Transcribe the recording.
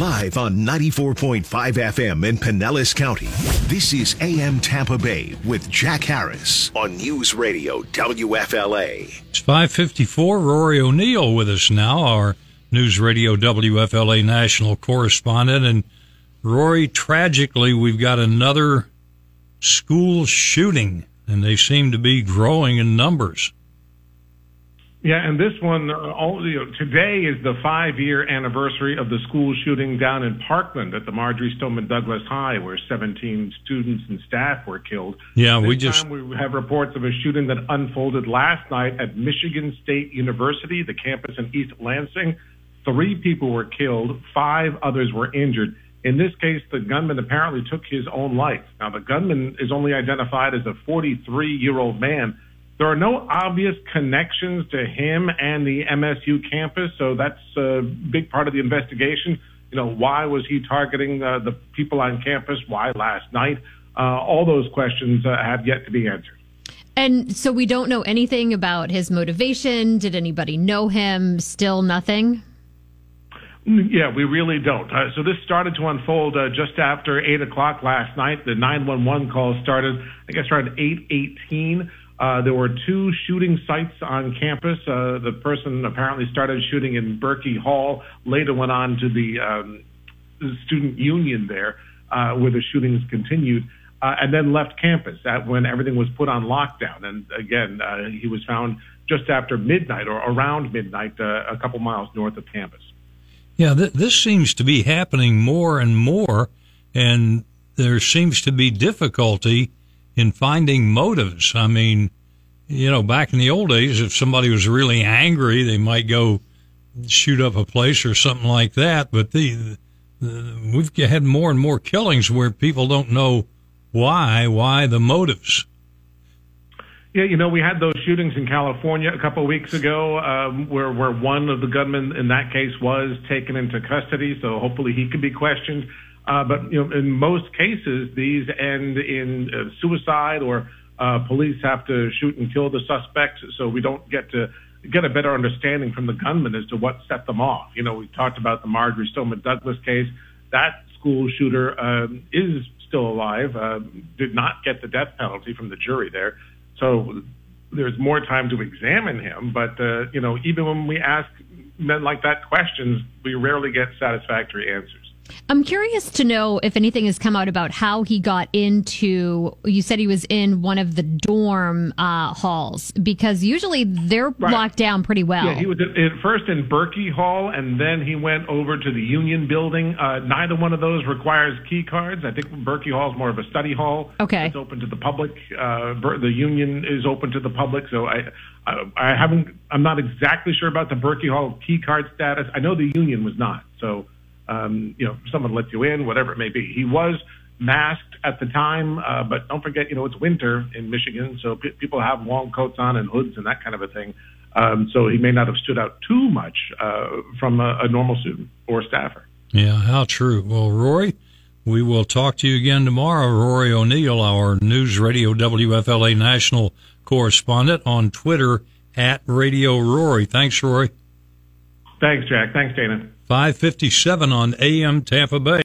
Live on 94.5 FM in Pinellas County. This is AM Tampa Bay with Jack Harris on News Radio WFLA. It's 554. Rory O'Neil with us now, our News Radio WFLA national correspondent. And Rory, tragically, we've got another school shooting, and they seem to be growing in numbers. Yeah, and this one, uh, all, you know, today is the five-year anniversary of the school shooting down in Parkland at the Marjory Stoneman Douglas High, where 17 students and staff were killed. Yeah, this we just we have reports of a shooting that unfolded last night at Michigan State University, the campus in East Lansing. Three people were killed, five others were injured. In this case, the gunman apparently took his own life. Now, the gunman is only identified as a 43-year-old man there are no obvious connections to him and the MSU campus, so that's a big part of the investigation. You know, why was he targeting uh, the people on campus? Why last night? Uh, all those questions uh, have yet to be answered. And so we don't know anything about his motivation. Did anybody know him? Still nothing? Yeah, we really don't. Uh, so this started to unfold uh, just after 8 o'clock last night. The 911 call started, I guess, around 818. Uh, there were two shooting sites on campus. Uh, the person apparently started shooting in Berkey Hall, later went on to the, um, student union there, uh, where the shootings continued, uh, and then left campus at, when everything was put on lockdown. And again, uh, he was found just after midnight or around midnight, a couple miles north of campus. Yeah, th- this seems to be happening more and more, and there seems to be difficulty in finding motives. I mean, you know, back in the old days, if somebody was really angry, they might go shoot up a place or something like that. But the, the we've had more and more killings where people don't know why, why the motives. Yeah, you know, we had those shootings in California a couple of weeks ago, um, where where one of the gunmen in that case was taken into custody. So hopefully he can be questioned. Uh, but you know, in most cases, these end in uh, suicide or uh, police have to shoot and kill the suspects, so we don't get to get a better understanding from the gunman as to what set them off. You know, we talked about the Marjory Stoneman Douglas case. That school shooter um, is still alive, uh, did not get the death penalty from the jury there. So there's more time to examine him. But, uh, you know, even when we ask men like that questions, we rarely get satisfactory answers. I'm curious to know if anything has come out about how he got into. You said he was in one of the dorm uh, halls because usually they're right. locked down pretty well. Yeah, he was at, at, first in Berkey Hall, and then he went over to the Union Building. Uh, neither one of those requires key cards. I think Berkey Hall is more of a study hall. Okay, it's open to the public. Uh, the Union is open to the public, so I, I, I haven't. I'm not exactly sure about the Berkey Hall key card status. I know the Union was not. So um, you know, someone lets you in, whatever it may be. He was masked at the time, uh, but don't forget, you know, it's winter in Michigan, so people have long coats on and hoods and that kind of a thing. Um, so he may not have stood out too much uh, from a, a normal student or staffer. Yeah, how true. Well, Rory, we will talk to you again tomorrow. Rory O'Neil, our News Radio WFLA national correspondent on Twitter at Radio Rory. Thanks, Rory. Thanks, Jack. Thanks, Dana. 557 on AM Tampa Bay.